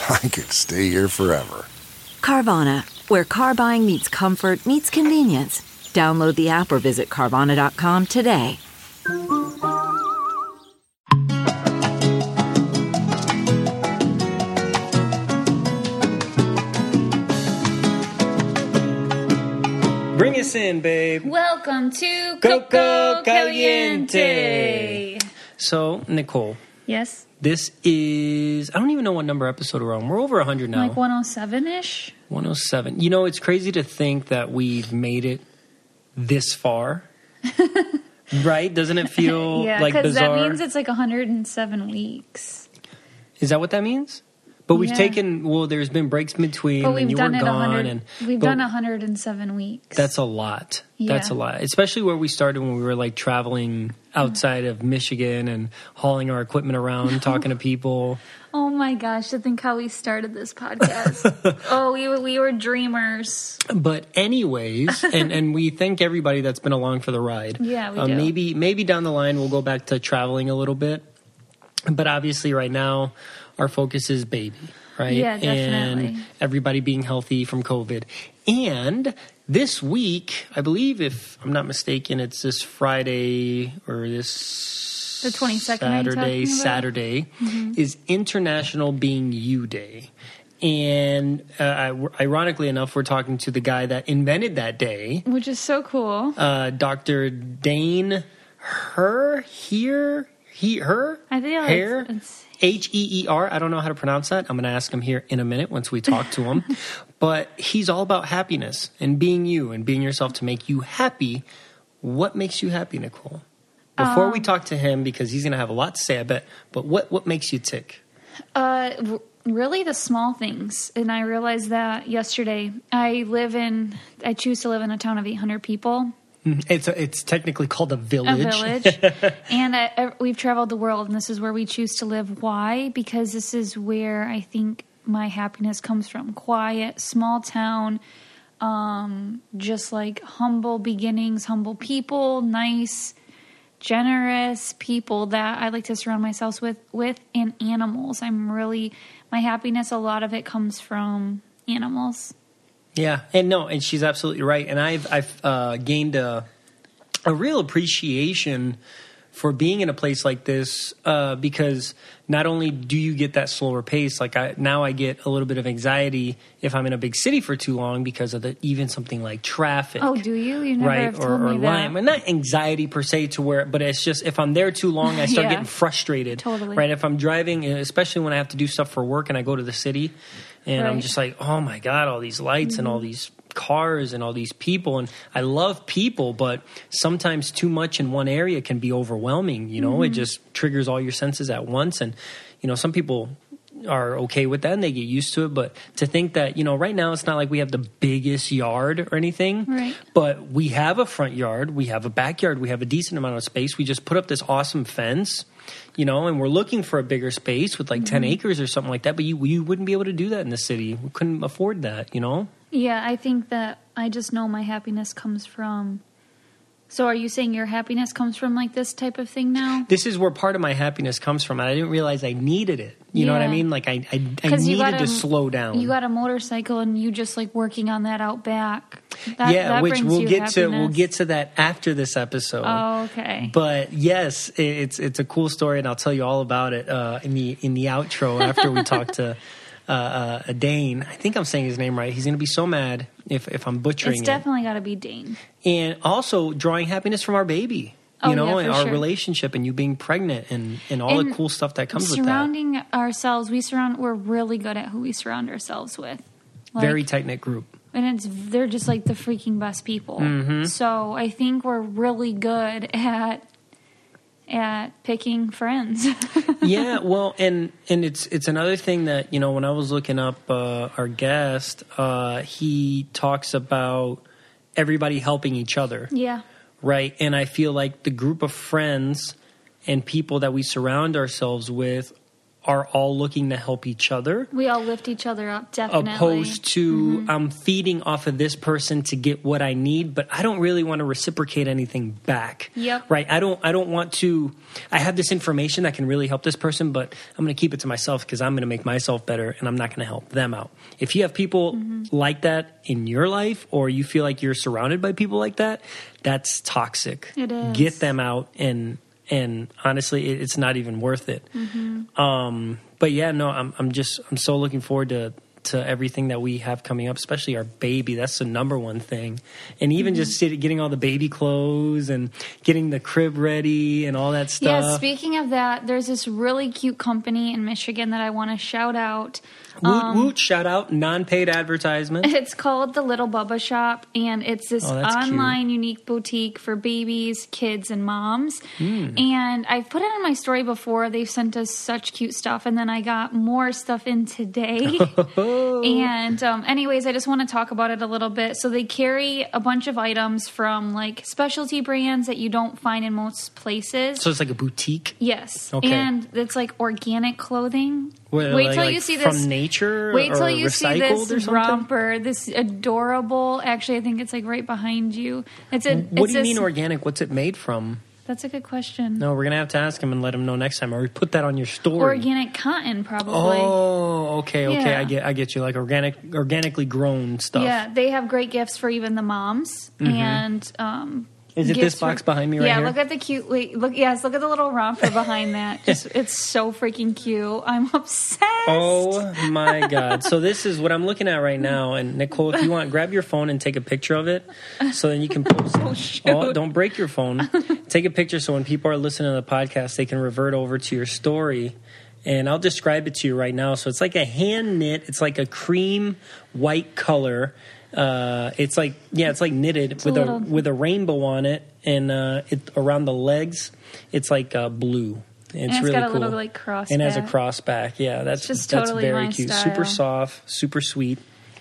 I could stay here forever. Carvana, where car buying meets comfort, meets convenience. Download the app or visit Carvana.com today. Bring us in, babe. Welcome to Coco Coco Caliente. Caliente. So, Nicole, Yes, this is, I don't even know what number episode we're on. We're over 100 now. like 107 ish. 107. You know, it's crazy to think that we've made it this far. right? Doesn't it feel Yeah, like bizarre? because that means it's like 107 weeks. Is that what that means? But we've Yeah. taken, well, there's been breaks between But we've you done were it gone. 100. and we've done 107 weeks. That's a lot. That's a lot. Especially where we started when we were like traveling outside of Michigan and hauling our equipment around, talking to people. oh my gosh! To think how we started this podcast. oh, we were we were dreamers. But anyways, and and we thank everybody that's been along for the ride. Yeah, we Uh, do. Maybe maybe down the line we'll go back to traveling a little bit. But obviously right now our focus is baby, right? Yeah, definitely. And everybody being healthy from COVID. And this week, I believe if I'm not mistaken, it's this Friday or this The 22nd Saturday? Saturday Mm-hmm. is International Being You Day. And uh, ironically enough, we're talking to the guy that invented that day, Which is so cool. uh, Dr. Dain Her, here, he, her, I feel Hair, H E E R. I don't know how to pronounce that. I'm going to ask him here in a minute once we talk to him. but he's all about happiness and being you and being yourself to make you happy. What makes you happy, Nicole? Before Um, we talk to him, because he's going to have a lot to say, I bet. But what what makes you tick? Uh, really the small things. And I realized that yesterday. I live in, I choose to live in a town of 800 people, It's a, it's technically called a village. a village. and I- we've traveled the world, and this is where we choose to live. Why? Because this is where I think my happiness comes from. Quiet, small town, um, just like humble beginnings, humble people, nice, generous people that I like to surround myself with, with, and animals. I'm really my happiness. A lot of it comes from animals. Yeah, and no, and she's absolutely right. And I've I've uh, gained a a real appreciation for being in a place like this uh, because not only do you get that slower pace, like I now I get a little bit of anxiety if I'm in a big city for too long because of the even something like traffic. Oh, do you? You never right have or, or that. And not anxiety per se to where but it's just if i'm there too long i start Yeah. getting frustrated Totally. right if i'm driving especially when i have to do stuff for work and i go to the city and i'm just like oh my god all these lights and all these cars and all these people and i love people but sometimes too much in one area can be overwhelming you know it mm-hmm. just triggers all your senses at once and you know some people are okay with that and they get used to it but to think that you know right now it's not like we have the biggest yard or anything Right. but we have a front yard, we have a backyard, we have a decent amount of space. We just put up this awesome fence, you know, and we're looking for a bigger space with like 10 mm-hmm. acres or something like that. But you, you wouldn't be able to do that in the city. We couldn't afford that, you know? Yeah, I think that I just know my happiness comes from. So, are you saying your happiness comes from like this type of thing now? This is where part of my happiness comes from. And I didn't realize I needed it. You know what I mean? Like I, I, I needed got to a- slow down. You got a motorcycle and you just like working on that out back. That, yeah, that which we'll get to. We'll get to that after this episode. Oh, okay. But yes, it- it's it's a cool story, and I'll tell you all about it uh, in the in the outro after we talk to uh, uh, a Dain. I think I'm saying his name right. He's going to be so mad if if I'm butchering It's it. definitely got to be Dain. and also drawing happiness from our baby. You Oh, know, yeah, and our sure. relationship, and you being pregnant, and and all the cool stuff that comes with that. surrounding ourselves, we surround. We're really good at who we surround ourselves with. Like, Very tight knit group. and it's they're just like the freaking best people. Mm-hmm. So I think we're really good at at picking friends. yeah, well, and and it's it's another thing that you know when I was looking up uh, our guest, uh, he talks about everybody helping each other, yeah. right? And I feel like the group of friends and people that we surround ourselves with are all looking to help each other. We all lift each other up, definitely. opposed to Mm-hmm. I'm feeding off of this person to get what I need, but I don't really want to reciprocate anything back. Yep. Right. I don't. I don't want to. I have this information that can really help this person, but I'm going to keep it to myself because I'm going to make myself better, and I'm not going to help them out. If you have people Mm-hmm. like that in your life, or you feel like you're surrounded by people like that, that's toxic. It is. Get them out and. And honestly, it, it's not even worth it. Mm-hmm. Um, but yeah, no, I'm I'm just I'm so looking forward to to everything that we have coming up, especially our baby. That's the number one thing, and even Mm-hmm. just getting all the baby clothes and getting the crib ready and all that stuff. Yeah, speaking of that, there's this really cute company in Michigan that I want to shout out. Woot woot! Shout out non-paid advertisement. It's called the Little Bubba Shop, and it's this Oh, that's cute. online unique boutique for babies, kids, and moms. Hmm. And I've put it on my story before. They've sent us such cute stuff, and then I got more stuff in today. and, um, anyways, I just want to talk about it a little bit. So they carry a bunch of items from like specialty brands that you don't find in most places. So it's like a boutique. Yes, Okay. and it's like organic clothing. Wait like- till like you see from this nature. Wait till or you see recycled or this something? romper, this adorable. Actually, I think it's like right behind you. It's a. What it's do you mean organic? What's it made from? That's a good question. No, we're gonna have to ask him and let him know next time, or we put that on your story. Organic cotton, probably. Oh, okay, okay. Yeah. I get, I get you. Like organic, organically grown stuff. Yeah, they have great gifts for even the moms and. um Is it this box behind me right yeah, here? look at the cute. Wait, look. Yes, look at the little romper behind that. Just, it's so freaking cute. I'm obsessed. Oh my god! So this is what I'm looking at right now. And Nicole, if you want, grab your phone and take a picture of it, so then you can post. Oh, shoot. Oh, don't break your phone. take a picture so when people are listening to the podcast, they can revert over to your story. And I'll describe it to you right now. So it's like a hand knit. It's like a cream white color. Uh, it's like yeah, it's like knitted a with a, little- with a rainbow on it, and uh, it around the legs, it's like uh, blue. It's, And it's really got a cool. little, like, cross and has a cross back. Yeah, that's It's just that's totally very cute. style. Super soft, super sweet.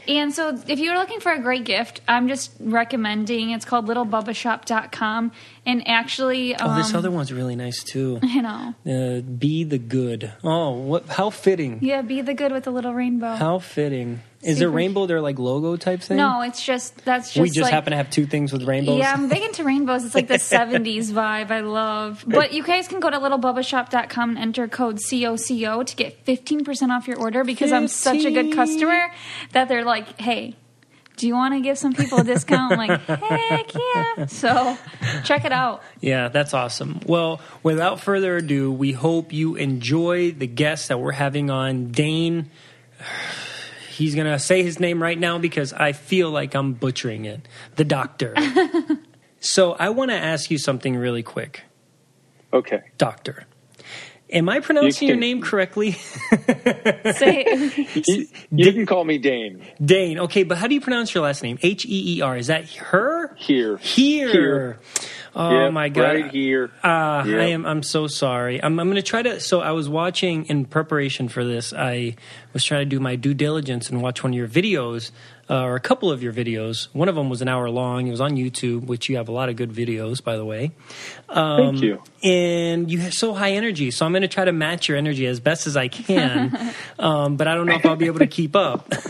And so, if you're looking for a great gift, I'm just recommending. It's called littlebubbashop.com. And actually, um, Oh, this other one's really nice too. you know, Uh, be the good. Oh, what? How fitting. yeah, be the good with a little rainbow. How fitting. Is there Super- rainbow their like logo type thing? no, it's just that's just we just like, happen to have two things with rainbows. Yeah, I'm big into rainbows. It's like the 70s vibe I love. But you guys can go to littlebubbashop.com and enter code COCO to get 15% off your order because I'm such a good customer that they're like, hey, do you want to give some people a discount? I'm like, heck yeah. So check it out. Yeah, that's awesome. Well, without further ado, we hope you enjoy the guests that we're having on, Dain. He's going to say his name right now because I feel like I'm butchering it. The doctor. so I want to ask you something really quick, Okay. doctor. Am I pronouncing You your name correctly? Say, You, you can call me Dain. Dain. Okay, but how do you pronounce your last name? H E E R. Is that her? Here. Here. Here. Oh Yep, my god. Right here. Uh, Yep. I am. I'm so sorry. I'm, I'm going to try to. So I was watching in preparation for this. I was trying to do my due diligence and watch one of your videos, uh, or a couple of your videos. One of them was an hour long. It was on YouTube, which you have a lot of good videos, by the way. Um, Thank you. And you have so high energy. So I'm going to try to match your energy as best as I can. um, but I don't know if I'll be able to keep up.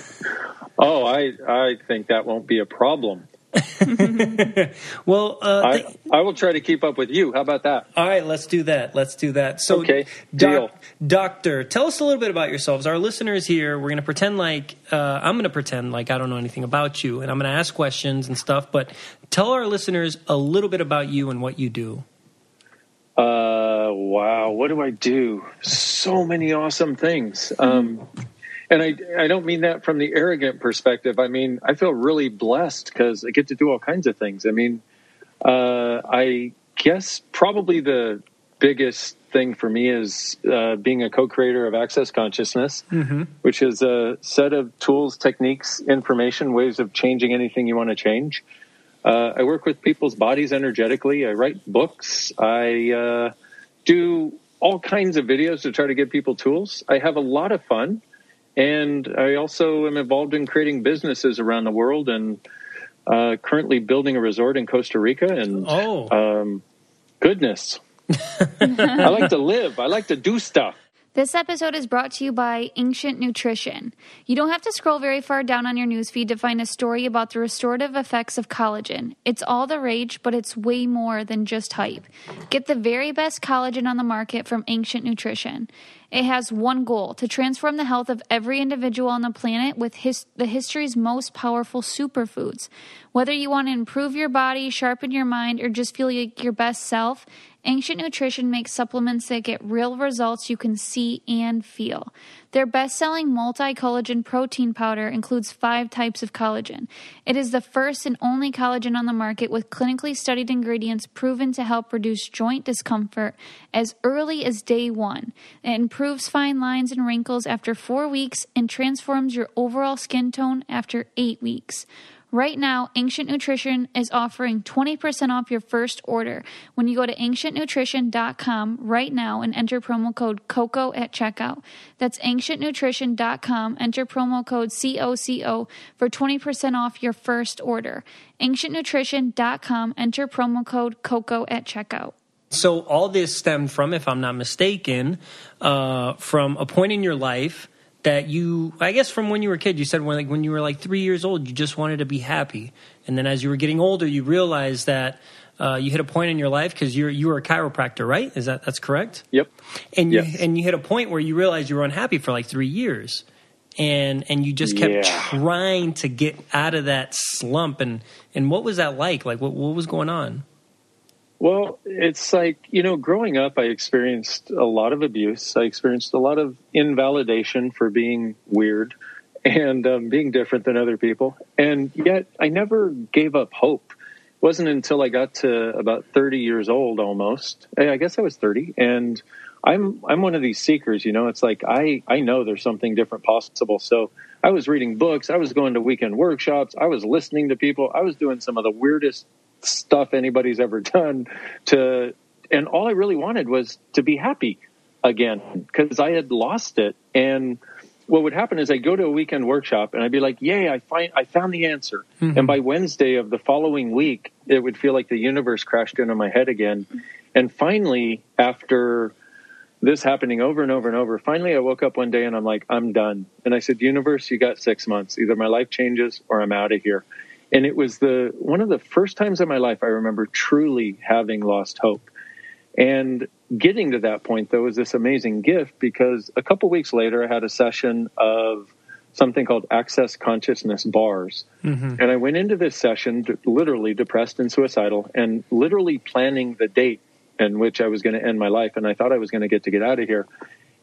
Oh, I I think that won't be a problem. well, uh, I th- I will try to keep up with you. How about that? All right, let's do that. Let's do that. So, Okay, doc- deal. doctor, tell us a little bit about yourselves. Our listeners here, we're going to pretend like uh, I'm going to pretend like I don't know anything about you, and I'm going to ask questions and stuff. But tell our listeners a little bit about you and what you do. Uh, wow. What do I do? So many awesome things. Um, and I I don't mean that from the arrogant perspective. I mean I feel really blessed because I get to do all kinds of things. I mean, uh, I guess probably the biggest thing for me is uh, being a co-creator of Access Consciousness, mm-hmm. which is a set of tools, techniques, information, ways of changing anything you want to change. Uh, I work with people's bodies energetically. I write books. I uh, do all kinds of videos to try to give people tools. I have a lot of fun. And I also am involved in creating businesses around the world and uh, currently building a resort in Costa Rica. And oh. um, goodness, I like to live, I like to do stuff. This episode is brought to you by Ancient Nutrition. You don't have to scroll very far down on your newsfeed to find a story about the restorative effects of collagen. It's all the rage, but it's way more than just hype. Get the very best collagen on the market from Ancient Nutrition. It has one goal to transform the health of every individual on the planet with his, the history's most powerful superfoods. Whether you want to improve your body, sharpen your mind, or just feel like your best self, Ancient Nutrition makes supplements that get real results you can see and feel. Their best selling multi collagen protein powder includes five types of collagen. It is the first and only collagen on the market with clinically studied ingredients proven to help reduce joint discomfort as early as day one. It improves fine lines and wrinkles after four weeks and transforms your overall skin tone after eight weeks. Right now, Ancient Nutrition is offering 20% off your first order when you go to ancientnutrition.com right now and enter promo code COCO at checkout. That's ancientnutrition.com. Enter promo code COCO for 20% off your first order. ancientnutrition.com. Enter promo code COCO at checkout. So all this stemmed from, if I'm not mistaken, uh, from a point in your life – that you i guess from when you were a kid you said when like when you were like three years old you just wanted to be happy. And then as you were getting older you realized that uh, you hit a point in your life because you're you were a chiropractor right? Is that that's correct? Yep. And you yes. and you hit a point where you realized you were unhappy for like three years. And and you just kept Yeah. trying to get out of that slump. And and what was that like? Like what what was going on Well, it's like, you know, growing up, I experienced a lot of abuse. I experienced a lot of invalidation for being weird and um, being different than other people. And yet, I never gave up hope. It wasn't until I got to about 30 years old almost. I guess I was 30. And I'm, I'm one of these seekers, you know, it's like I, I know there's something different possible. So I was reading books, I was going to weekend workshops, I was listening to people, I was doing some of the weirdest stuff anybody's ever done to and all I really wanted was to be happy again because I had lost it and what would happen is I'd go to a weekend workshop and I'd be like, "Yay, I find I found the answer." Mm-hmm. And by Wednesday of the following week, it would feel like the universe crashed into my head again. And finally, after this happening over and over and over, finally I woke up one day and I'm like, "I'm done." And I said, "Universe, you got 6 months. Either my life changes or I'm out of here." And it was the one of the first times in my life I remember truly having lost hope. And getting to that point though was this amazing gift because a couple weeks later I had a session of something called access consciousness bars. Mm-hmm. And I went into this session literally depressed and suicidal and literally planning the date in which I was going to end my life and I thought I was going to get to get out of here.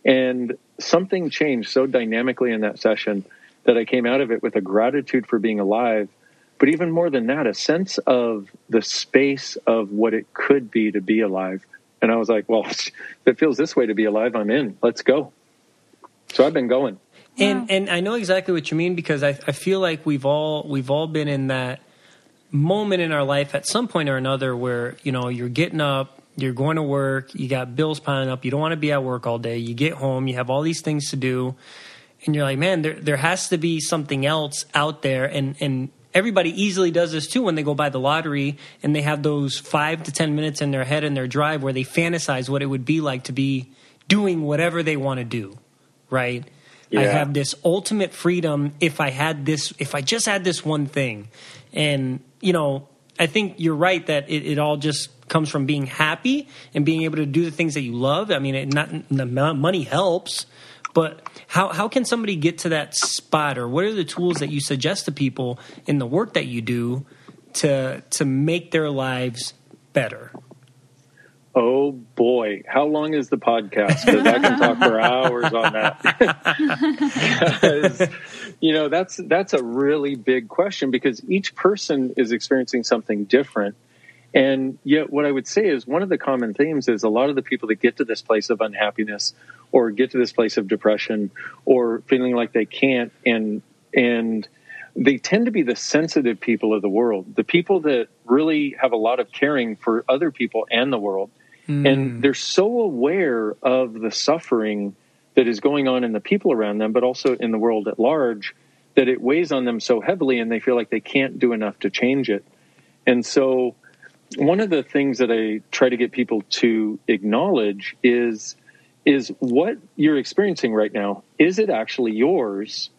And something changed so dynamically in that session that I came out of it with a gratitude for being alive but even more than that, a sense of the space of what it could be to be alive. And I was like, well, if it feels this way to be alive, I'm in. Let's go. So I've been going. And and I know exactly what you mean because I, I feel like we've all we've all been in that moment in our life at some point or another where you know you're getting up, you're going to work, you got bills piling up, you don't want to be at work all day, you get home, you have all these things to do, and you're like, man, there there has to be something else out there, and and everybody easily does this too when they go buy the lottery and they have those five to ten minutes in their head in their drive where they fantasize what it would be like to be doing whatever they want to do, right? I have this ultimate freedom if I had this, if I just had this one thing. And, you know, I think you're right that it, it all just comes from being happy and being able to do the things that you love. I mean, it not, the money helps, but how, how can somebody get to that spot or what are the tools that you suggest to people in the work that you do to, to make their lives better? Oh boy, how long is the podcast? Because I can talk for hours on that. you know, that's that's a really big question because each person is experiencing something different. And yet, what I would say is one of the common themes is a lot of the people that get to this place of unhappiness or get to this place of depression or feeling like they can't and and they tend to be the sensitive people of the world, the people that really have a lot of caring for other people and the world. Mm. And they're so aware of the suffering that is going on in the people around them, but also in the world at large, that it weighs on them so heavily and they feel like they can't do enough to change it. And so, one of the things that I try to get people to acknowledge is is what you're experiencing right now. Is it actually yours?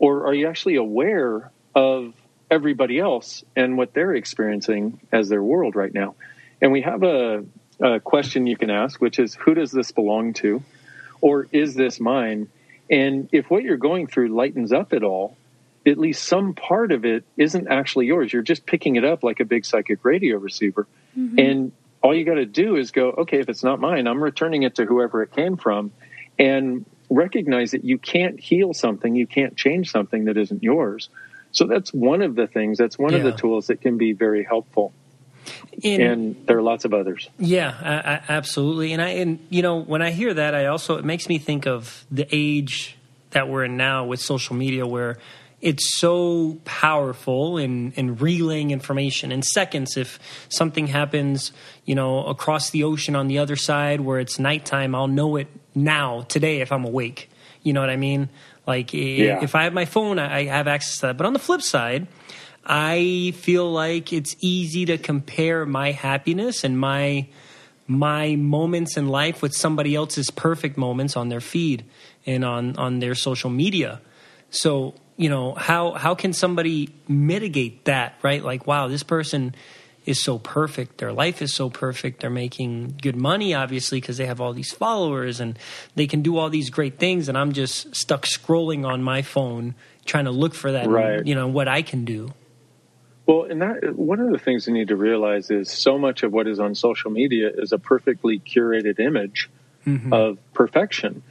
Or are you actually aware of everybody else and what they're experiencing as their world right now? And we have a, a question you can ask which is who does this belong to? Or is this mine? And if what you're going through lightens up at all at least some part of it isn't actually yours. You're just picking it up like a big psychic radio receiver. Mm-hmm. And all you got to do is go, okay, if it's not mine, I'm returning it to whoever it came from and recognize that you can't heal something, you can't change something that isn't yours. So that's one of the things, that's one yeah. of the tools that can be very helpful. In, and there are lots of others. Yeah, I, I, absolutely. And I, and you know, when I hear that, I also it makes me think of the age that we're in now with social media, where it's so powerful in, in relaying information in seconds. If something happens, you know, across the ocean on the other side where it's nighttime, I'll know it now, today, if I'm awake. You know what I mean? Like, yeah. if I have my phone, I have access to that. But on the flip side, I feel like it's easy to compare my happiness and my my moments in life with somebody else's perfect moments on their feed and on on their social media. So you know how how can somebody mitigate that right? Like wow this person is so perfect. Their life is so perfect. They're making good money obviously because they have all these followers and they can do all these great things. And i'm just stuck scrolling on my phone trying to look for that right. you know what i can do. Well and that one of the things you need to realize is so much of what is on social media is a perfectly curated image mm-hmm. of perfection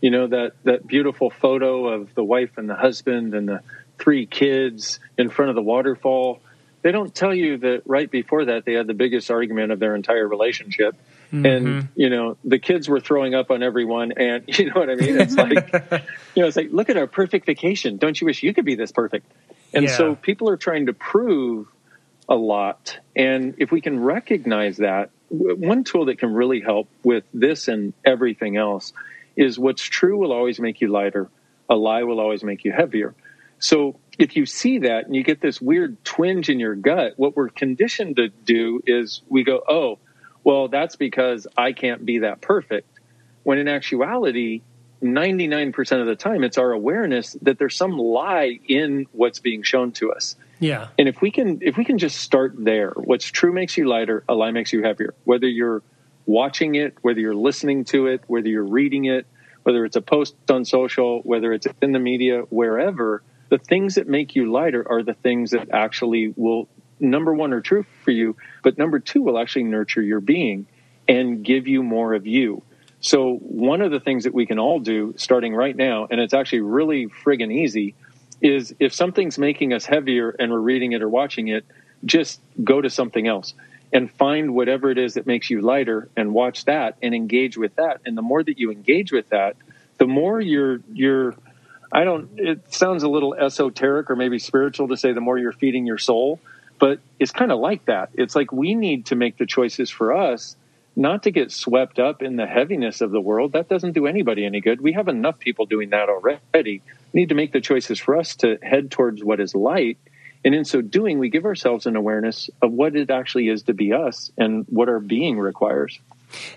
you know that that beautiful photo of the wife and the husband and the three kids in front of the waterfall. They don't tell you that right before that they had the biggest argument of their entire relationship. Mm-hmm. and you know the kids were throwing up on everyone and you know what i mean? It's like you know it's like look at our perfect vacation. Don't you wish you could be this perfect? And yeah. so people are trying to prove a lot. And if we can recognize that one tool that can really help with this and everything else is what's true will always make you lighter, a lie will always make you heavier. So if you see that and you get this weird twinge in your gut, what we're conditioned to do is we go, oh, well, that's because I can't be that perfect. When in actuality, 99% of the time, it's our awareness that there's some lie in what's being shown to us. Yeah. And if we can, if we can just start there, what's true makes you lighter, a lie makes you heavier. Whether you're watching it, whether you're listening to it, whether you're reading it, whether it's a post on social, whether it's in the media, wherever, the things that make you lighter are the things that actually will, number one, are true for you, but number two, will actually nurture your being and give you more of you. So, one of the things that we can all do starting right now, and it's actually really friggin' easy, is if something's making us heavier and we're reading it or watching it, just go to something else and find whatever it is that makes you lighter and watch that and engage with that. And the more that you engage with that, the more you're you're I don't it sounds a little esoteric or maybe spiritual to say the more you're feeding your soul, but it's kind of like that. It's like we need to make the choices for us not to get swept up in the heaviness of the world. That doesn't do anybody any good. We have enough people doing that already. We need to make the choices for us to head towards what is light and in so doing, we give ourselves an awareness of what it actually is to be us and what our being requires.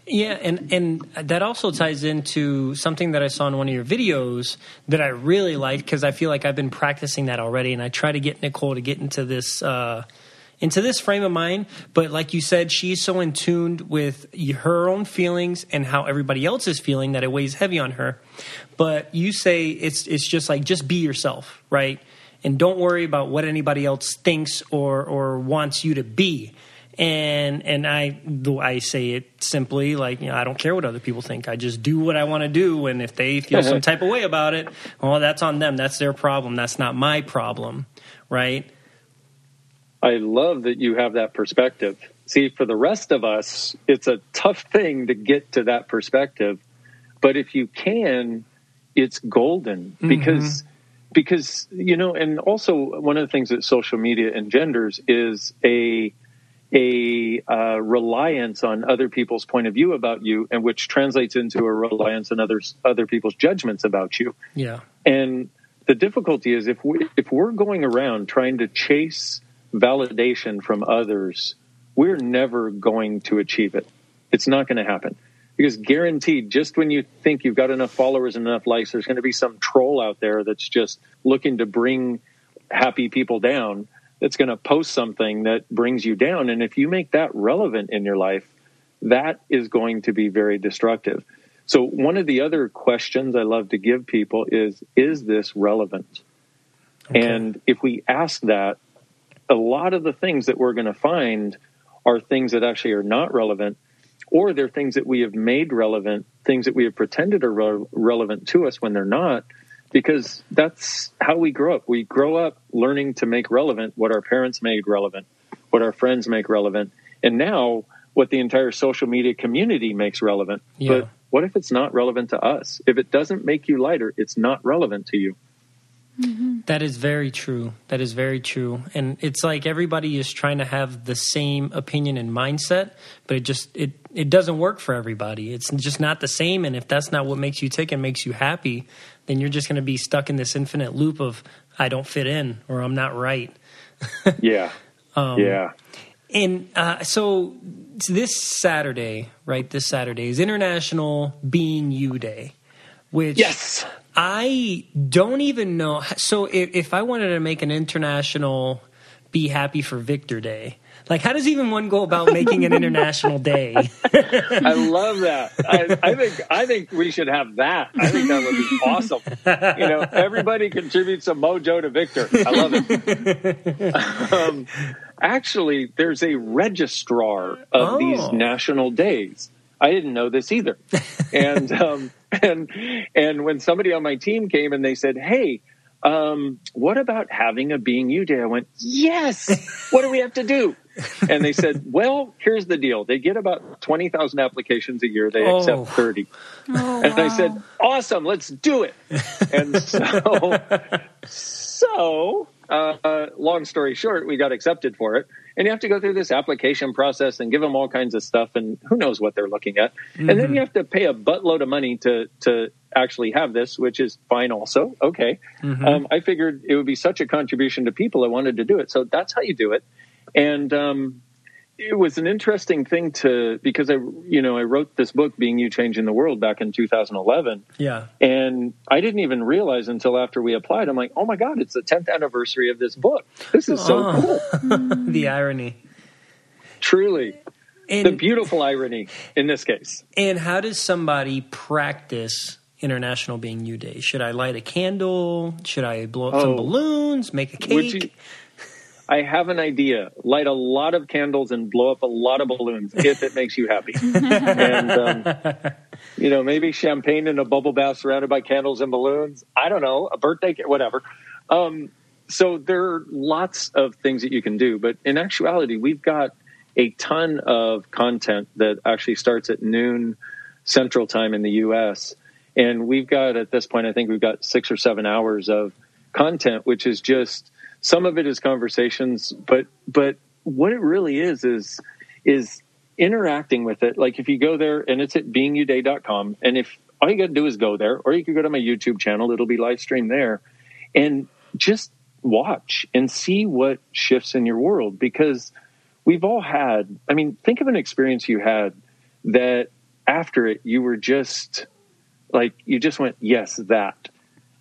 Yeah, and and that also ties into something that I saw in one of your videos that I really liked because I feel like I've been practicing that already, and I try to get Nicole to get into this uh, into this frame of mind. But like you said, she's so in tuned with her own feelings and how everybody else is feeling that it weighs heavy on her. But you say it's it's just like just be yourself, right? And don't worry about what anybody else thinks or or wants you to be. and and I I say it simply like you know I don't care what other people think. I just do what I want to do, and if they feel some type of way about it, well, that's on them. That's their problem. That's not my problem, right? I love that you have that perspective. See, for the rest of us, it's a tough thing to get to that perspective, but if you can, it's golden. Mm-hmm because you know and also one of the things that social media engenders is a a uh, reliance on other people's point of view about you, and which translates into a reliance on others other people's judgments about you. Yeah. And the difficulty is if we if we're going around trying to chase validation from others, we're never going to achieve it. It's not going to happen. Because guaranteed, just when you think you've got enough followers and enough likes, there's going to be some troll out there that's just looking to bring happy people down that's going to post something that brings you down. And if you make that relevant in your life, that is going to be very destructive. So, one of the other questions I love to give people is Is this relevant? Okay. And if we ask that, a lot of the things that we're going to find are things that actually are not relevant, or they're things that we have made relevant, things that we have pretended are re- relevant to us when they're not because that's how we grow up. We grow up learning to make relevant what our parents made relevant, what our friends make relevant, and now what the entire social media community makes relevant. Yeah. But what if it's not relevant to us? If it doesn't make you lighter, it's not relevant to you. Mm-hmm. That is very true. That is very true. And it's like everybody is trying to have the same opinion and mindset, but it just it it doesn't work for everybody. It's just not the same and if that's not what makes you tick and makes you happy, then you're just going to be stuck in this infinite loop of I don't fit in or I'm not right. yeah. Um, yeah. And uh, so this Saturday, right? This Saturday is International Being You Day, which yes, I don't even know. So if, if I wanted to make an international Be Happy for Victor Day, like, how does even one go about making an international day? I love that. I, I, think I think we should have that. I think that would be awesome. You know, everybody contributes a mojo to Victor. I love it. Um, actually, there's a registrar of oh. these national days. I didn't know this either, and um, and and when somebody on my team came and they said, "Hey." Um, what about having a being you day? I went, yes. What do we have to do? and they said, "Well, here's the deal. They get about twenty thousand applications a year. They oh. accept thirty. Oh, and wow. I said, "Awesome, let's do it." And so, so uh, long story short, we got accepted for it. And you have to go through this application process and give them all kinds of stuff, and who knows what they're looking at. Mm-hmm. And then mm-hmm. you have to pay a buttload of money to to actually have this, which is fine. Also, okay. Mm-hmm. Um, I figured it would be such a contribution to people. I wanted to do it, so that's how you do it and um, it was an interesting thing to because I you know I wrote this book being you changing the world back in 2011 yeah. And I didn't even realize until after we applied I'm like oh my god it's the 10th anniversary of this book. This is so oh. cool. The irony. Truly. And, the beautiful irony in this case. And how does somebody practice International Being You Day? Should I light a candle? Should I blow up oh, some balloons make a cake I have an idea. Light a lot of candles and blow up a lot of balloons if it makes you happy. and, um, you know, maybe champagne in a bubble bath surrounded by candles and balloons. I don't know, a birthday, whatever. Um, so there are lots of things that you can do. But in actuality, we've got a ton of content that actually starts at noon central time in the US. And we've got, at this point, I think we've got six or seven hours of content, which is just some of it is conversations, but but what it really is is is interacting with it. Like if you go there and it's at beingyouday.com, and if all you got to do is go there, or you could go to my YouTube channel, it'll be live streamed there, and just watch and see what shifts in your world because we've all had. I mean, think of an experience you had that after it you were just like you just went, yes, that.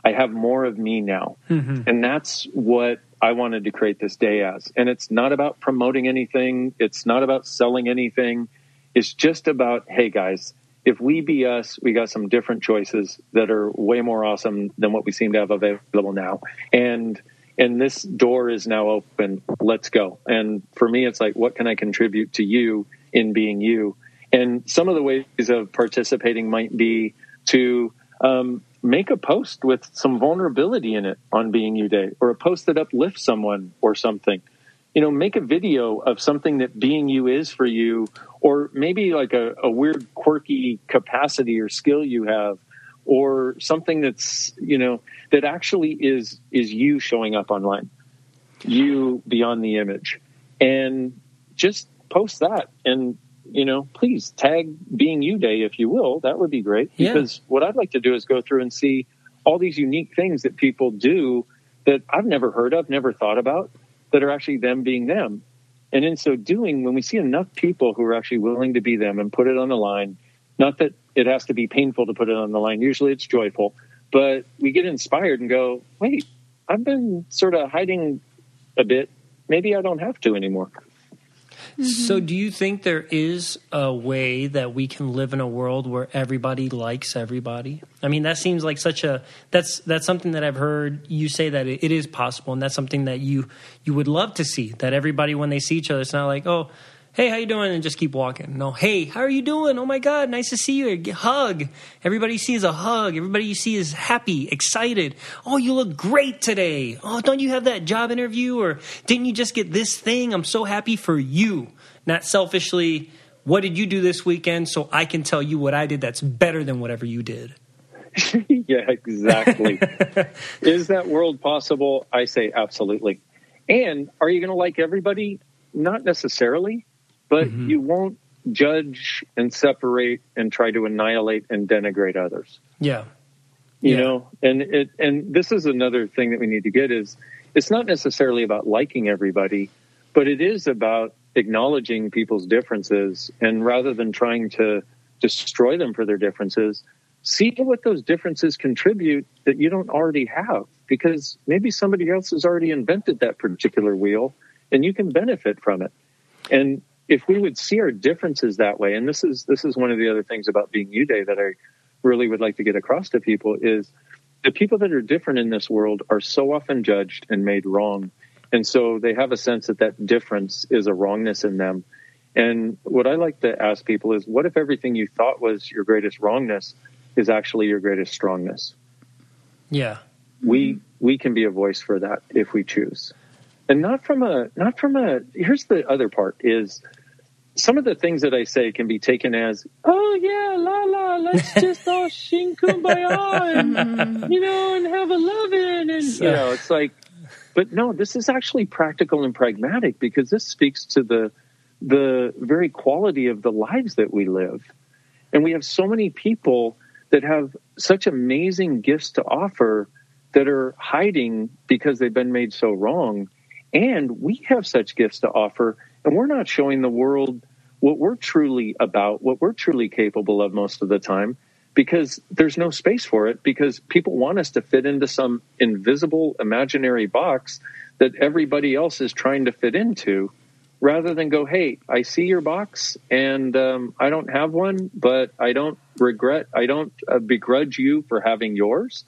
I have more of me now. Mm-hmm. And that's what I wanted to create this day as. And it's not about promoting anything, it's not about selling anything. It's just about, hey guys, if we be us, we got some different choices that are way more awesome than what we seem to have available now. And and this door is now open. Let's go. And for me, it's like, what can I contribute to you in being you? And some of the ways of participating might be to um, make a post with some vulnerability in it on Being You Day, or a post that uplifts someone or something. You know, make a video of something that Being You is for you, or maybe like a, a weird, quirky capacity or skill you have, or something that's you know that actually is is you showing up online, you beyond the image, and just post that and you know, please tag Being You Day if you will. That would be great. Because yeah. what I'd like to do is go through and see all these unique things that people do that I've never heard of, never thought about, that are actually them being them. And in so doing, when we see enough people who are actually willing to be them and put it on the line, not that it has to be painful to put it on the line, usually it's joyful, but we get inspired and go, wait, I've been sort of hiding a bit. Maybe I don't have to anymore. So, do you think there is a way that we can live in a world where everybody likes everybody? I mean, that seems like such a that's that's something that I've heard you say that it, it is possible, and that's something that you you would love to see. That everybody, when they see each other, it's not like, oh, hey, how you doing? And just keep walking. No, hey, how are you doing? Oh my God, nice to see you. Hug. Everybody you see is a hug. Everybody you see is happy, excited. Oh, you look great today. Oh, don't you have that job interview? Or didn't you just get this thing? I'm so happy for you. Not selfishly, what did you do this weekend so I can tell you what I did that's better than whatever you did? yeah, exactly. is that world possible? I say absolutely. And are you going to like everybody? Not necessarily but mm-hmm. you won't judge and separate and try to annihilate and denigrate others. Yeah. You yeah. know, and it and this is another thing that we need to get is it's not necessarily about liking everybody, but it is about acknowledging people's differences and rather than trying to destroy them for their differences, see what those differences contribute that you don't already have because maybe somebody else has already invented that particular wheel and you can benefit from it. And if we would see our differences that way, and this is this is one of the other things about being you day that I really would like to get across to people is the people that are different in this world are so often judged and made wrong. And so they have a sense that that difference is a wrongness in them. And what I like to ask people is what if everything you thought was your greatest wrongness is actually your greatest strongness? Yeah. We mm-hmm. we can be a voice for that if we choose and not from a not from a here's the other part is some of the things that I say can be taken as, oh yeah, la la, let's just all sing kumbaya and you know and have a loving and so, you know it's like, but no, this is actually practical and pragmatic because this speaks to the the very quality of the lives that we live, and we have so many people that have such amazing gifts to offer that are hiding because they've been made so wrong and we have such gifts to offer, and we're not showing the world what we're truly about, what we're truly capable of most of the time, because there's no space for it, because people want us to fit into some invisible, imaginary box that everybody else is trying to fit into, rather than go, hey, I see your box, and um, I don't have one, but I don't regret, I don't uh, begrudge you for having yours,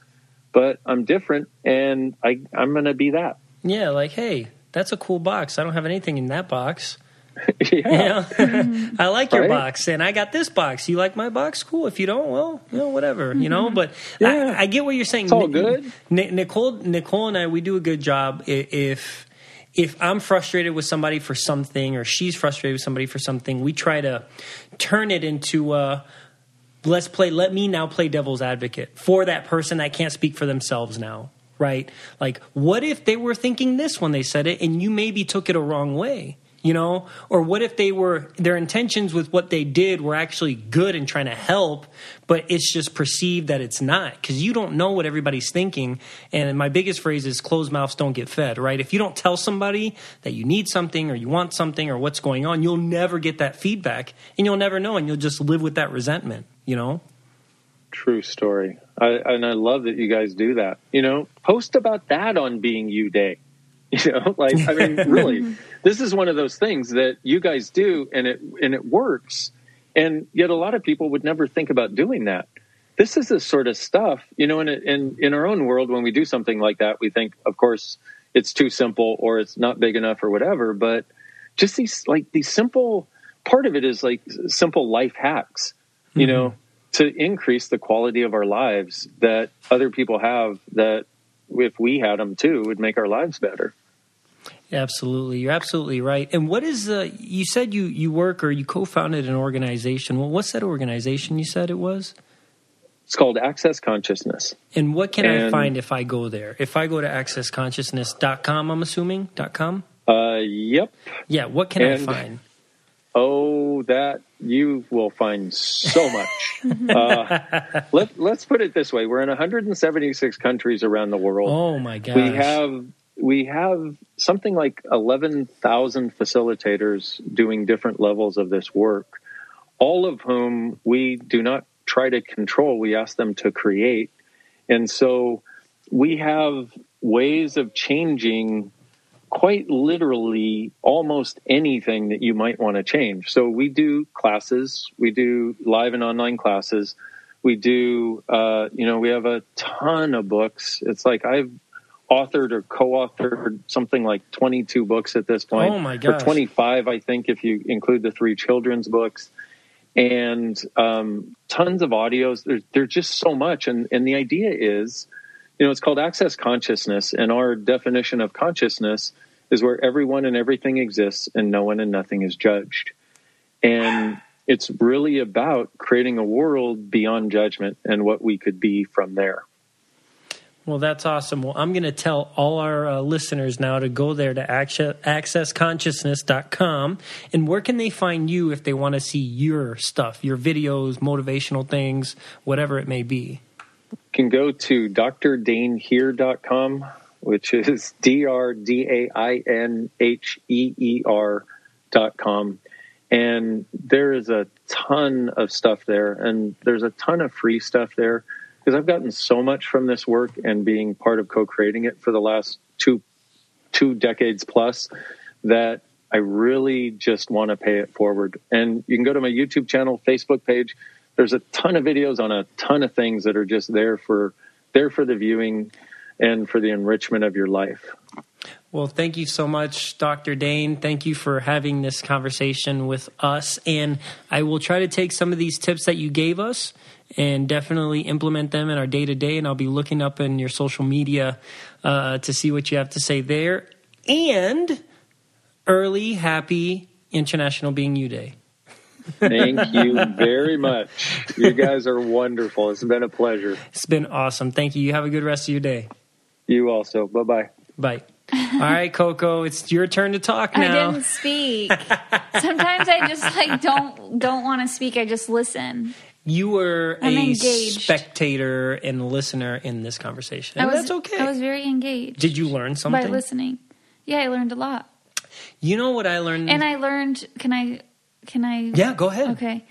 but I'm different, and I, I'm going to be that. Yeah, like, hey, that's a cool box. I don't have anything in that box. yeah. You know? mm-hmm. I like your right? box, and I got this box. You like my box? Cool. If you don't, well, you know, whatever. Mm-hmm. You know, mm-hmm. but yeah. I, I, get what you're saying. It's all good. Nicole, Nicole, and I, we do a good job. If if I'm frustrated with somebody for something, or she's frustrated with somebody for something, we try to turn it into. Uh, let's play. Let me now play devil's advocate for that person that can't speak for themselves now right? Like, what if they were thinking this when they said it and you maybe took it a wrong way? You know, or what if they were their intentions with what they did were actually good and trying to help, but it's just perceived that it's not because you don't know what everybody's thinking. And my biggest phrase is closed mouths don't get fed, right? If you don't tell somebody that you need something or you want something or what's going on, you'll never get that feedback and you'll never know and you'll just live with that resentment, you know? True story. I, and I love that you guys do that. You know, post about that on Being You Day. You know, like I mean, really, this is one of those things that you guys do, and it and it works. And yet, a lot of people would never think about doing that. This is the sort of stuff, you know. In in in our own world, when we do something like that, we think, of course, it's too simple or it's not big enough or whatever. But just these like these simple part of it is like simple life hacks, you Mm-hmm. know, to increase the quality of our lives that other people have that if we had them too would make our lives better. Absolutely, you're absolutely right. And what is uh, you said you you work or you co-founded an organization? Well, what's that organization you said it was? It's called Access Consciousness. And what can I find if I go there? If I go to accessconsciousness.com, I'm assuming .com. Uh, yep. Yeah, what can I find? Oh, that you will find so much. uh, let, let's put it this way: we're in 176 countries around the world. Oh my gosh. we have we have something like 11,000 facilitators doing different levels of this work, all of whom we do not try to control. We ask them to create, and so we have ways of changing quite literally almost anything that you might want to change. So we do classes, we do live and online classes, we do, uh, you know, we have a ton of books. It's like I've authored or co-authored something like 22 books at this point. Oh, my Or gosh. 25, I think, if you include the three children's books. And um, tons of audios. There, there's just so much. And, and the idea is, you know, it's called access consciousness, and our definition of consciousness is where everyone and everything exists, and no one and nothing is judged. And it's really about creating a world beyond judgment and what we could be from there. Well, that's awesome. Well, I'm going to tell all our uh, listeners now to go there to access, accessconsciousness.com. And where can they find you if they want to see your stuff, your videos, motivational things, whatever it may be? Can go to drdainheer.com, which is D R D A I N H E E R dot com. And there is a ton of stuff there, and there's a ton of free stuff there because I've gotten so much from this work and being part of co-creating it for the last two two decades plus that I really just want to pay it forward. And you can go to my YouTube channel, Facebook page. There's a ton of videos on a ton of things that are just there for there for the viewing and for the enrichment of your life. Well, thank you so much, Dr. Dain. Thank you for having this conversation with us. And I will try to take some of these tips that you gave us and definitely implement them in our day to day. And I'll be looking up in your social media uh, to see what you have to say there. And early, happy International Being You Day. Thank you very much. You guys are wonderful. It's been a pleasure. It's been awesome. Thank you. You have a good rest of your day. You also. Bye bye. Bye. All right, Coco, it's your turn to talk now. I now. didn't speak. Sometimes I just like don't don't want to speak. I just listen. You were I'm a engaged. spectator and listener in this conversation. I And was that's okay. I was very engaged. Did you learn by something? listening? Yeah, I learned a lot, You know what I learned? and I learned. Can I? Can I? yeah, go ahead. Okay.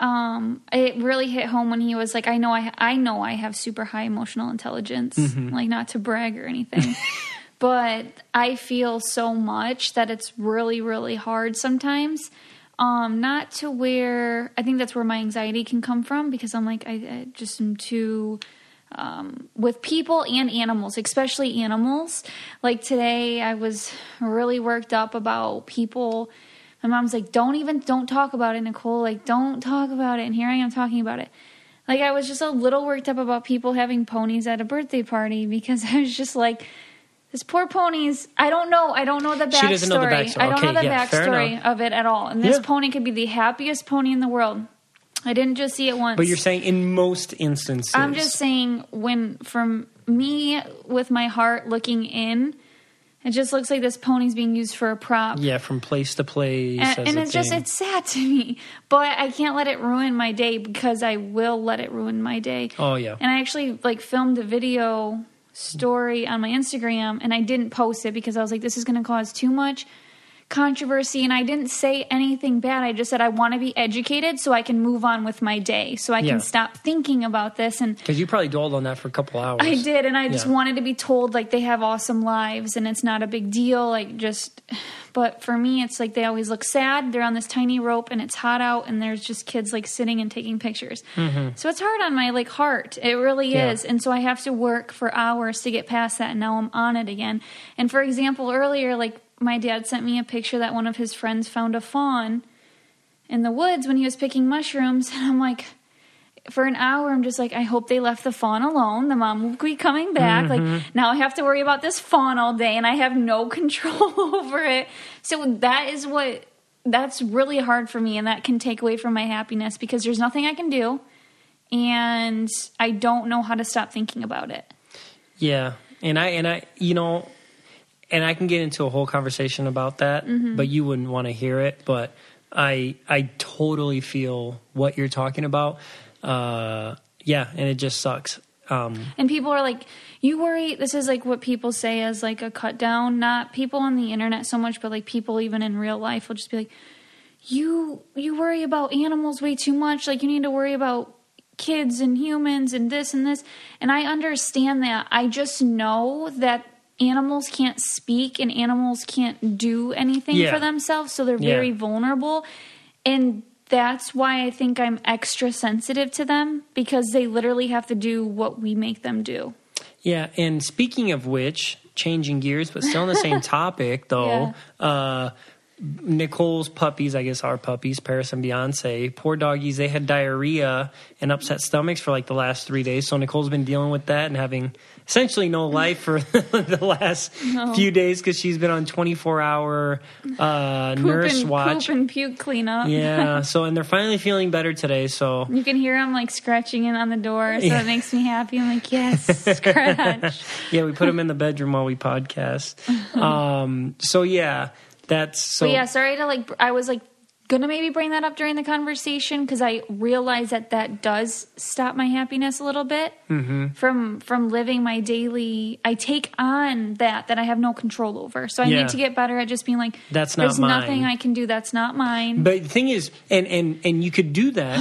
Um, it really hit home when he was like, "I know, I, I know, I have super high emotional intelligence. Mm-hmm. Like, not to brag or anything, but I feel so much that it's really, really hard sometimes. Um, not to where I think that's where my anxiety can come from because I'm like, I, I just am too um, with people and animals, especially animals. Like today, I was really worked up about people. My mom's like, "Don't even, don't talk about it, Nicole. Like, don't talk about it." And here I am talking about it. Like, I was just a little worked up about people having ponies at a birthday party because I was just like, "This poor ponies. I don't know. I don't know the backstory. She doesn't know the backstory. I don't Okay, know the yeah, backstory of it at all. And this Yeah. pony could be the happiest pony in the world. I didn't just see it once. But you're saying in most instances. I'm just saying when from me with my heart looking in, it just looks like this pony's being used for a prop. Yeah, from place to place. And, and it's just it's sad to me, but I can't let it ruin my day because I will let it ruin my day. Oh, yeah. And I actually like filmed a video story on my Instagram and I didn't post it because I was like this is going to cause too much controversy and I didn't say anything bad. I just said I want to be educated so I can move on with my day, so I Yeah. can stop thinking about this and Because you probably dwelled on that for a couple hours. I did, and I just Yeah. wanted to be told like they have awesome lives and it's not a big deal. Like just, but for me, it's like they always look sad. They're on this tiny rope and it's hot out, and there's just kids like sitting and taking pictures. So it's hard on my like heart. It really Mm-hmm. Yeah. is, and so I have to work for hours to get past that. And now I'm on it again. And for example, earlier, like my dad sent me a picture that one of his friends found a fawn in the woods when he was picking mushrooms, and I'm like for an hour i'm just like i hope they left the fawn alone. The mom will be coming back. Mm-hmm. like now i have to worry about this fawn all day and i have no control over it. So that is what that's really hard for me and that can take away from my happiness because there's nothing i can do and i don't know how to stop thinking about it. Yeah, and I and I, you know, and I can get into a whole conversation about that, Mm-hmm. but you wouldn't want to hear it. But I, I totally feel what you're talking about. Uh, yeah, and it just sucks. Um, And people are like, you worry. This is like what people say as like a cut down. Not people on the internet so much, but like people even in real life will just be like, you you worry about animals way too much. Like you need to worry about kids and humans and this and this. And I understand that. I just know that animals can't speak and animals can't do anything Yeah. for themselves, so they're Yeah. very vulnerable. And that's why I think I'm extra sensitive to them because they literally have to do what we make them do. Yeah, and speaking of which, changing gears, but still on the same topic though. Uh, Nicole's puppies, I guess our puppies, Paris and Beyonce, poor doggies, they had diarrhea and upset stomachs for like the last three days. So Nicole's been dealing with that and having essentially no life for the last few days because she's been on 24 hour uh, nurse and, watch. poop and puke cleanup. Yeah, so and they're finally feeling better today. So You can hear them like scratching in on the door, so Yeah. it makes me happy. I'm like, yes, scratch. yeah, we put them in the bedroom while we podcast. Um, so yeah, that's so. but yeah, sorry to like. I was like gonna maybe bring that up during the conversation because I realize that that does stop my happiness a little bit Mm-hmm. from from living my daily. I take on that that I have no control over, so I Yeah. need to get better at just being like, That's not There's mine." nothing I can do. That's not mine. But the thing is, and and and you could do that,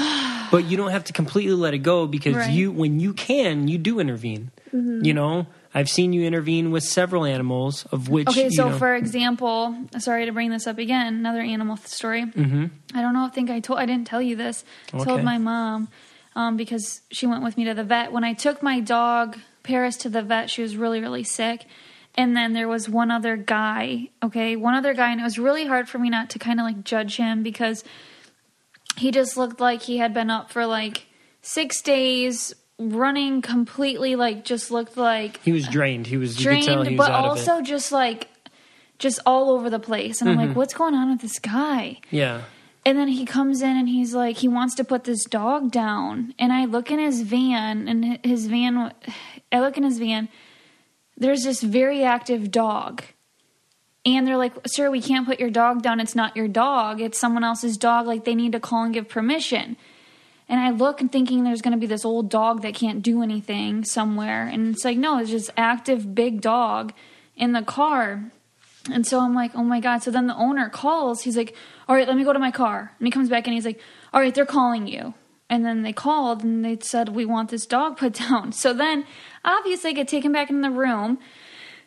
but you don't have to completely let it go because Right. you, when you can, you do intervene. You know, I've seen you intervene with several animals, of which Okay, you so know- for example, sorry to bring this up again, another animal story. Mm-hmm. I don't know. I think I told I didn't tell you this. I Okay. told my mom um, because she went with me to the vet. When I took my dog Paris to the vet, she was really really sick. And then there was one other guy. Okay, one other guy, and it was really hard for me not to kind of like judge him because he just looked like he had been up for like six days, running completely like just looked like he was drained. He was tell he drained, was but also just like just all over the place. And I'm like, mm-hmm. what's going on with this guy? Yeah, And then he comes in and he's like, he wants to put this dog down. And I look in his van, and his van, I look in his van. There's this very active dog. And they're like, sir, we can't put your dog down. It's not your dog. It's someone else's dog. Like, they need to call and give permission. And I look and thinking there's going to be this old dog that can't do anything somewhere. And it's like, no, it's just active big dog in the car. And so I'm like, oh my God. So then the owner calls. He's like, all right, let me go to my car. And he comes back and he's like, all right, they're calling you. And then they called and they said, we want this dog put down. So then obviously I get taken back in the room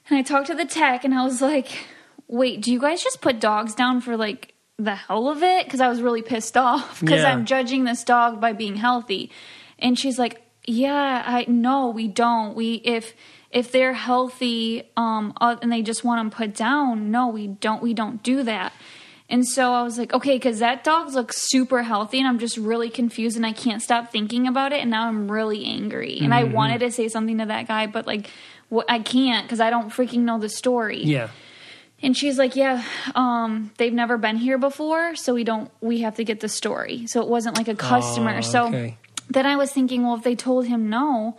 and I talked to the tech and I was like, wait, do you guys just put dogs down for like the hell of it? Because I was really pissed off because Yeah. I'm judging this dog by being healthy. And she's like, yeah, I no, we don't. We if if they're healthy um uh, and they just want them put down, no, we don't. We don't do that. And so I was like, okay, because that dog looks super healthy, and I'm just really confused, and I can't stop thinking about it, and now I'm really angry, and I wanted to say something to that guy, but like, wh- I can't because I don't freaking know the story. yeah. And she's like, "Yeah, um, they've never been here before, so we don't. We have to get the story. So it wasn't like a customer. Oh, so then I was thinking, well, if they told him no,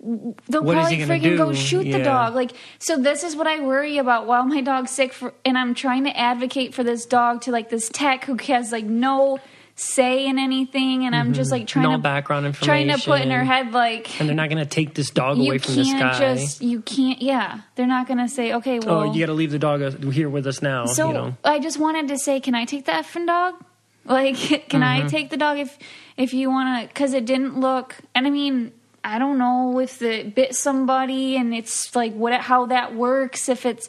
they'll What probably freaking go do? shoot the dog. Like, so this is what I worry about while my dog's sick, for, and I'm trying to advocate for this dog to like this tech who has like no saying anything, and I'm just like trying Mm-hmm. No to background trying to put in her head like And they're not going to take this dog away from this can't guy. just you can't yeah they're not gonna say okay well oh, you got to leave the dog here with us now. so you know. I just wanted to say, can I take the effing dog? Like, can I Mm-hmm. take the dog if if you want to? Because it didn't look. And I mean, I don't know if it bit somebody, and it's like what how that works. If it's,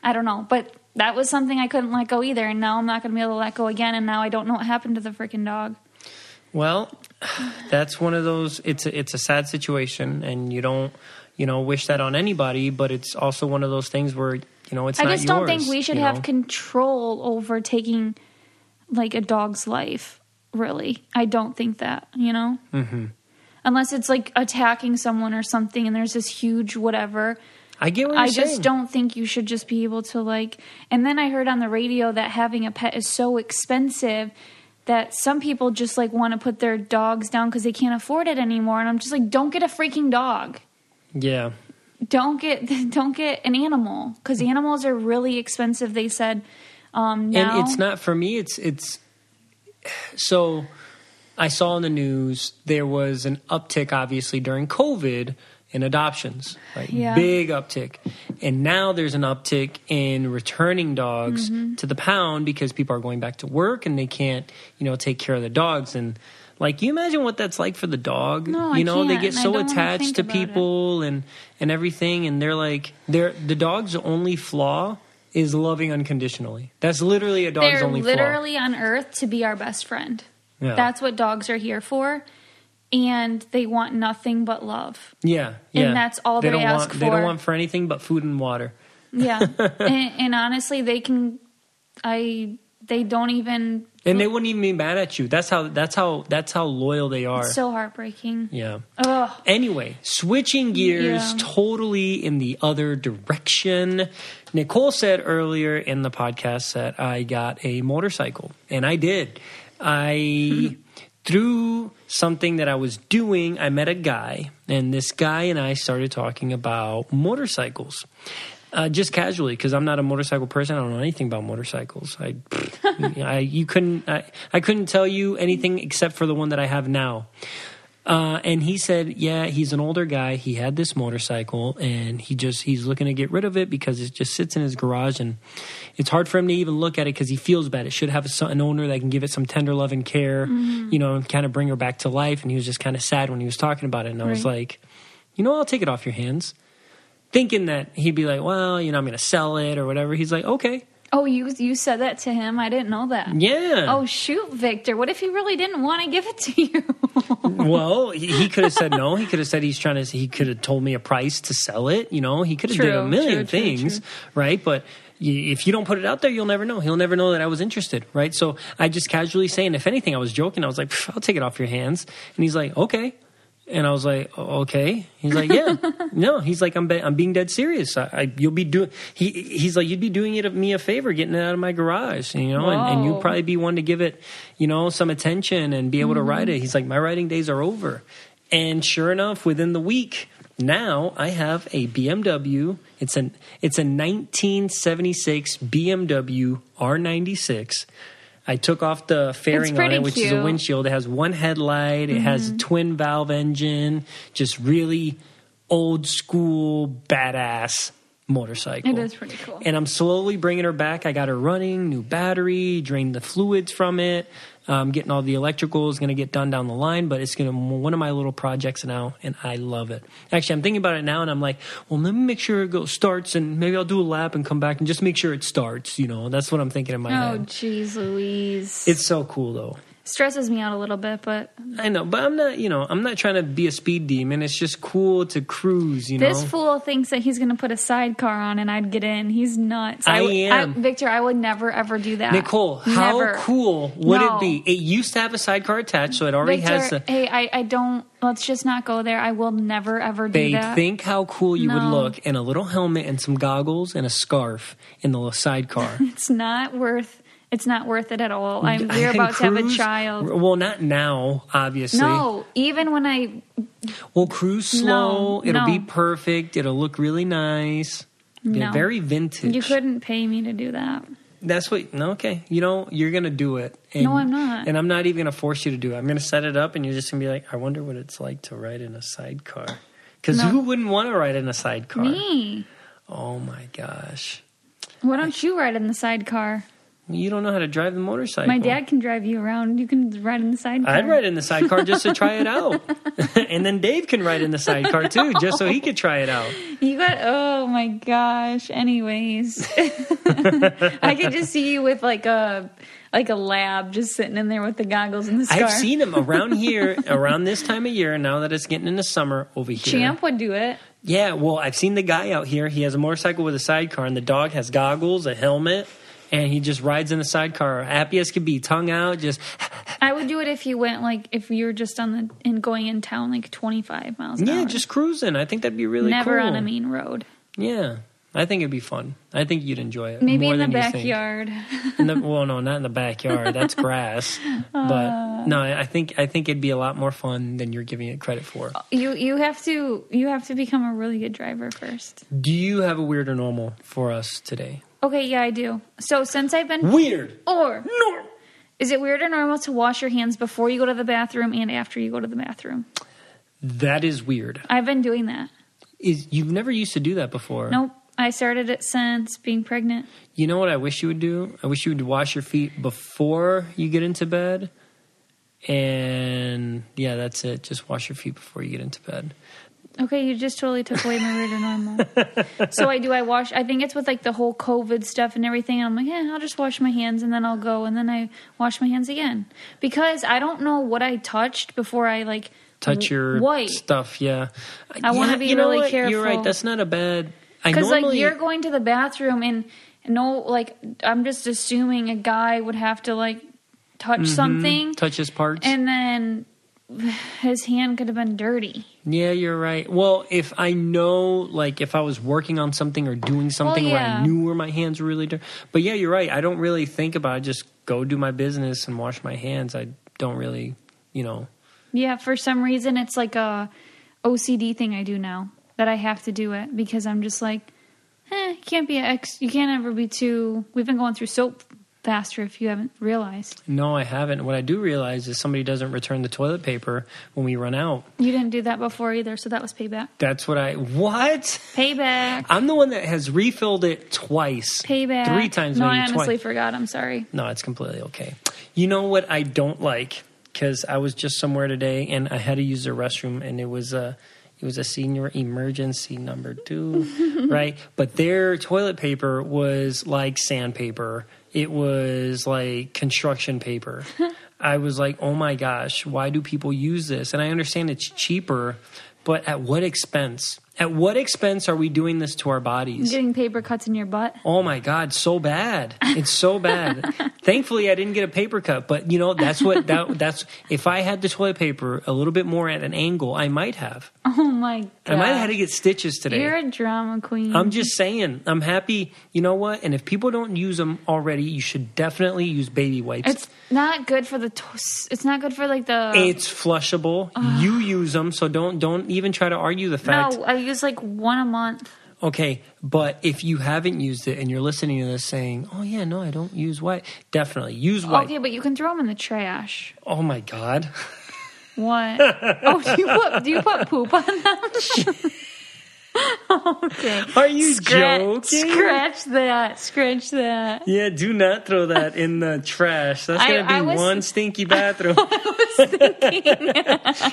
I don't know, but that was something I couldn't let go either, and now I'm not going to be able to let go again. And now I don't know what happened to the freaking dog. Well, that's one of those. It's a, it's a sad situation, and you don't you know wish that on anybody. But it's also one of those things where you know it's I just don't think we should have know? control over taking like a dog's life. Really, I don't think that. You know, mm-hmm. unless it's like attacking someone or something, and there's this huge whatever. I get what you're I saying. just don't think you should just be able to like. And then I heard on the radio that having a pet is so expensive that some people just like want to put their dogs down because they can't afford it anymore. And I'm just like, don't get a freaking dog. Yeah. Don't get don't get an animal because animals are really expensive. They said. Um, now, and it's not for me it's it's so i saw in the news there was an uptick obviously during covid in adoptions right Yeah. big uptick and now there's an uptick in returning dogs Mm-hmm. to the pound because people are going back to work and they can't you know take care of the dogs and like you imagine what that's like for the dog No, you know they get so attached to it. people and and everything and they're like they're the dog's only flaw is loving unconditionally that's literally a dog's only flaw. they're only literally on Earth to be our best friend. yeah That's what dogs are here for, and they want nothing but love. yeah yeah and that's all they don't ask want they don't want for anything but food and water Yeah, and, and honestly, they can. I they don't even. and they wouldn't even be mad at you that's how that's how that's how loyal they are It's so heartbreaking. yeah Ugh. Anyway, switching gears Yeah. totally in the other direction. Nicole said earlier in the podcast that I got a motorcycle, and I did. I, through something that I was doing, I met a guy, and this guy and I started talking about motorcycles. Uh, just casually, because I'm not a motorcycle person. I don't know anything about motorcycles. I, I you couldn't, I, I couldn't tell you anything except for the one that I have now. Uh, and he said, yeah, he's an older guy. He had this motorcycle, and he just he's looking to get rid of it because it just sits in his garage, and it's hard for him to even look at it because he feels bad. It should have a, an owner that can give it some tender love and care, you know, and kind of bring her back to life. And he was just kind of sad when he was talking about it. And I was like, you know, I'll take it off your hands, thinking that he'd be like, well, you know, I'm going to sell it or whatever. He's like, okay, Oh, you you said that to him. I didn't know that. yeah. Oh shoot, Victor! What if he really didn't want to give it to you? well, he, he could have said no. He could have said he's trying to. He could have told me a price to sell it. You know, he could have did a million true, true, things, true. right? But if you don't put it out there, you'll never know. He'll never know that I was interested, right? So I just casually saying, if anything, I was joking. I was like, I'll take it off your hands, and he's like, okay. And I was like, okay. He's like, yeah, no. He's like, I'm, be- I'm being dead serious. I, I, you'll be doing. He, he's like, you'd be doing it me a favor, getting it out of my garage, you know, and, and you'd probably be one to give it, you know, some attention and be able to ride it. He's like, my riding days are over. And sure enough, within the week, now I have a BMW. It's an it's a 1976 BMW R96. I took off the fairing on it, which is a windshield. It has one headlight. It has a twin valve engine. Just really old school badass motorcycle. It is pretty cool. And I'm slowly bringing her back. I got her running, new battery, drained the fluids from it. Um, getting all the electrical is going to get done down the line, but it's going to one of my little projects now, and I love it. Actually, I'm thinking about it now, and I'm like, well, let me make sure it goes starts, and maybe I'll do a lap and come back and just make sure it starts. You know, that's what I'm thinking in my oh, head. Oh, jeez, Louise! It's so cool though. Stresses me out a little bit, but I know, but I'm not. You know, I'm not trying to be a speed demon. It's just cool to cruise. You know, this fool thinks that he's going to put a sidecar on and I'd get in. He's nuts. I would- am. Victor. I would never ever do that. Nicole, how Never. cool would No. it be? It used to have a sidecar attached, so it already Victor, has. A, hey, I, I don't. Let's just not go there. I will never ever do Babe, that. think how cool you would look in a little helmet and some goggles and a scarf in the little sidecar. it's not worth. It's not worth it at all. I'm. We're about to have a child. Well, not now, obviously. No, even when I We'll cruise slow. No, It'll no. be perfect. It'll look really nice. No. very vintage. you couldn't pay me to do that. That's what. No, okay. You know, you're gonna do it. And, No, I'm not. And I'm not even gonna force you to do it. I'm gonna set it up, and you're just gonna be like, I wonder what it's like to ride in a sidecar. Because No. who wouldn't want to ride in a sidecar? Me. Oh my gosh. Why don't you ride in the sidecar? You don't know how to drive the motorcycle. My dad can drive you around. You can ride in the sidecar. I'd ride in the sidecar just to try it out. and then Dave can ride in the sidecar too, just so he could try it out. You got oh my gosh. Anyways, I could just see you with like a like a lab just sitting in there with the goggles and the scar. I've seen him around here, around this time of year, now that it's getting into summer over here. Champ would do it. Yeah, well, I've seen the guy out here. He has a motorcycle with a sidecar, and the dog has goggles, a helmet, and he just rides in the sidecar, happy as could be, tongue out, just I would do it if you went like if you were just on the and going in town like 25 miles an yeah, hour. just cruising. I think that'd be really never cool. on a mean road. Yeah, I think it'd be fun. I think you'd enjoy it. Maybe more in the than you think. backyard. In the, well, no, not in the backyard. That's grass. but uh. no, I think I think it'd be a lot more fun than you're giving it credit for. You you have to you have to become a really good driver first. Do you have a weird or normal for us today? Okay, yeah, I do. So since I've been Weird. or is it weird or normal to wash your hands before you go to the bathroom and after you go to the bathroom? That is weird. I've been doing that. Is you've never used to do that before? Nope. I started it since being pregnant. You know what I wish you would do? I wish you would wash your feet before you get into bed. And yeah, that's it. Just wash your feet before you get into bed. Okay, you just totally took away my or normal. so I do. I wash. I think it's with like the whole COVID stuff and everything. And I'm like, yeah, I'll just wash my hands and then I'll go and then I wash my hands again because I don't know what I touched before I like Touch your white. stuff, yeah. I wanna be you know really what? You're right. That's not a bad. Because like you're going to the bathroom and no like I'm just assuming a guy would have to like touch mm-hmm. something touch his parts. and then his hand could have been dirty. Yeah, you're right. Well, if I know, like, if I was working on something or doing something where yeah. I knew where my hands were really dirty. But yeah, you're right. I don't really think about it. I just go do my business and wash my hands. I don't really, you know. Yeah, for some reason it's like a OCD thing I do now that I have to do it because I'm just like, eh, you can't be ex. You can't ever be too. We've been going through soap faster if you haven't realized. No, I haven't. What I do realize is somebody doesn't return the toilet paper when we run out. You didn't do that before either, so that was payback. That's what I. What? Payback. I'm the one that has refilled it twice. Payback. Three times, No, I honestly twice. forgot. I'm sorry. No, it's completely okay. You know what I don't like because I was just somewhere today and I had to use the restroom and it was a it was a senior emergency number two, right? But their toilet paper was like sandpaper. It was like construction paper. I was like, oh my gosh, why do people use this? And I understand it's cheaper, but at what expense? At what expense are we doing this to our bodies? Getting paper cuts in your butt. Oh my God, so bad. It's so bad. Thankfully, I didn't get a paper cut, but you know, that's what, that, that's, if I had the toilet paper a little bit more at an angle, I might have. Oh my god. I might have had to get stitches today. You're a drama queen. I'm just saying, I'm happy. You know what? And if people don't use them already, you should definitely use baby wipes. It's not good for the. To- it's not good for like the. It's flushable. you use them, so don't don't even try to argue the fact. no, I use like one a month. Okay, but if you haven't used it and you're listening to this saying, "Oh yeah, no, I don't use white," definitely use white. Okay, but you can throw them in the trash. Oh my god. What? oh, do you put do you put poop on them? okay. Are you Scratch, joking? scratch that. Scratch that. Yeah, do not throw that in the trash. That's I- gonna be was- one stinky bathroom. I, I was thinking.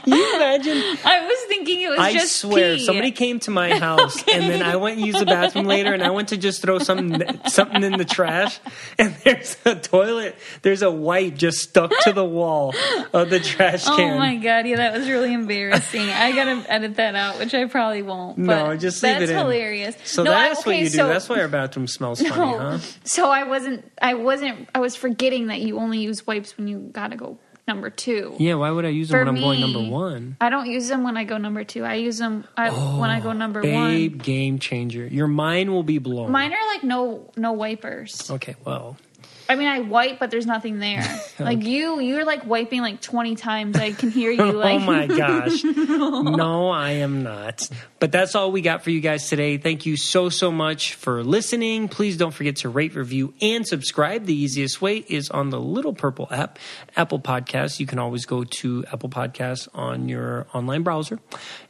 you imagine? I was thinking it was I just swear, pee. somebody came to my house, and then I went and used the bathroom later, and I went to just throw something something in the trash, and there's a toilet, there's a white just stuck to the wall of the trash oh can. Oh my god! Yeah, that was really embarrassing. I gotta edit that out, which I probably won't. No, just leave that's it in. hilarious. So No, that's what you do. so- that's why our bathroom smells funny, huh? So I wasn't. I wasn't. I was forgetting that you only use wipes when you gotta go number two. Yeah, why would I use them For when I'm going number one? I don't use them when I go number two. I use them I, when I go oh, number Babe, one. game changer. Your mind will be blown. Mine are like no no wipers. Okay, well, I mean, I wipe, but there's nothing there. Like you, you're like wiping like 20 times. I can hear you. Like, oh my gosh. no, I am not. But that's all we got for you guys today. Thank you so, so much for listening. Please don't forget to rate, review, and subscribe. The easiest way is on the little purple app, Apple Podcasts. You can always go to Apple Podcasts on your online browser.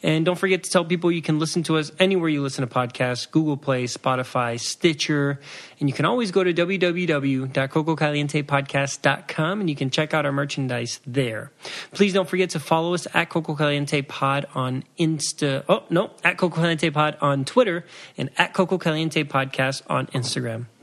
And don't forget to tell people you can listen to us anywhere you listen to podcasts Google Play, Spotify, Stitcher. And you can always go to www.cococalientepodcast.com and you can check out our merchandise there. Please don't forget to follow us at Coco Caliente Pod on Insta. Oh, no, at Coco Caliente Pod on Twitter and at Coco Caliente Podcast on Instagram.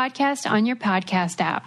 podcast on your podcast app.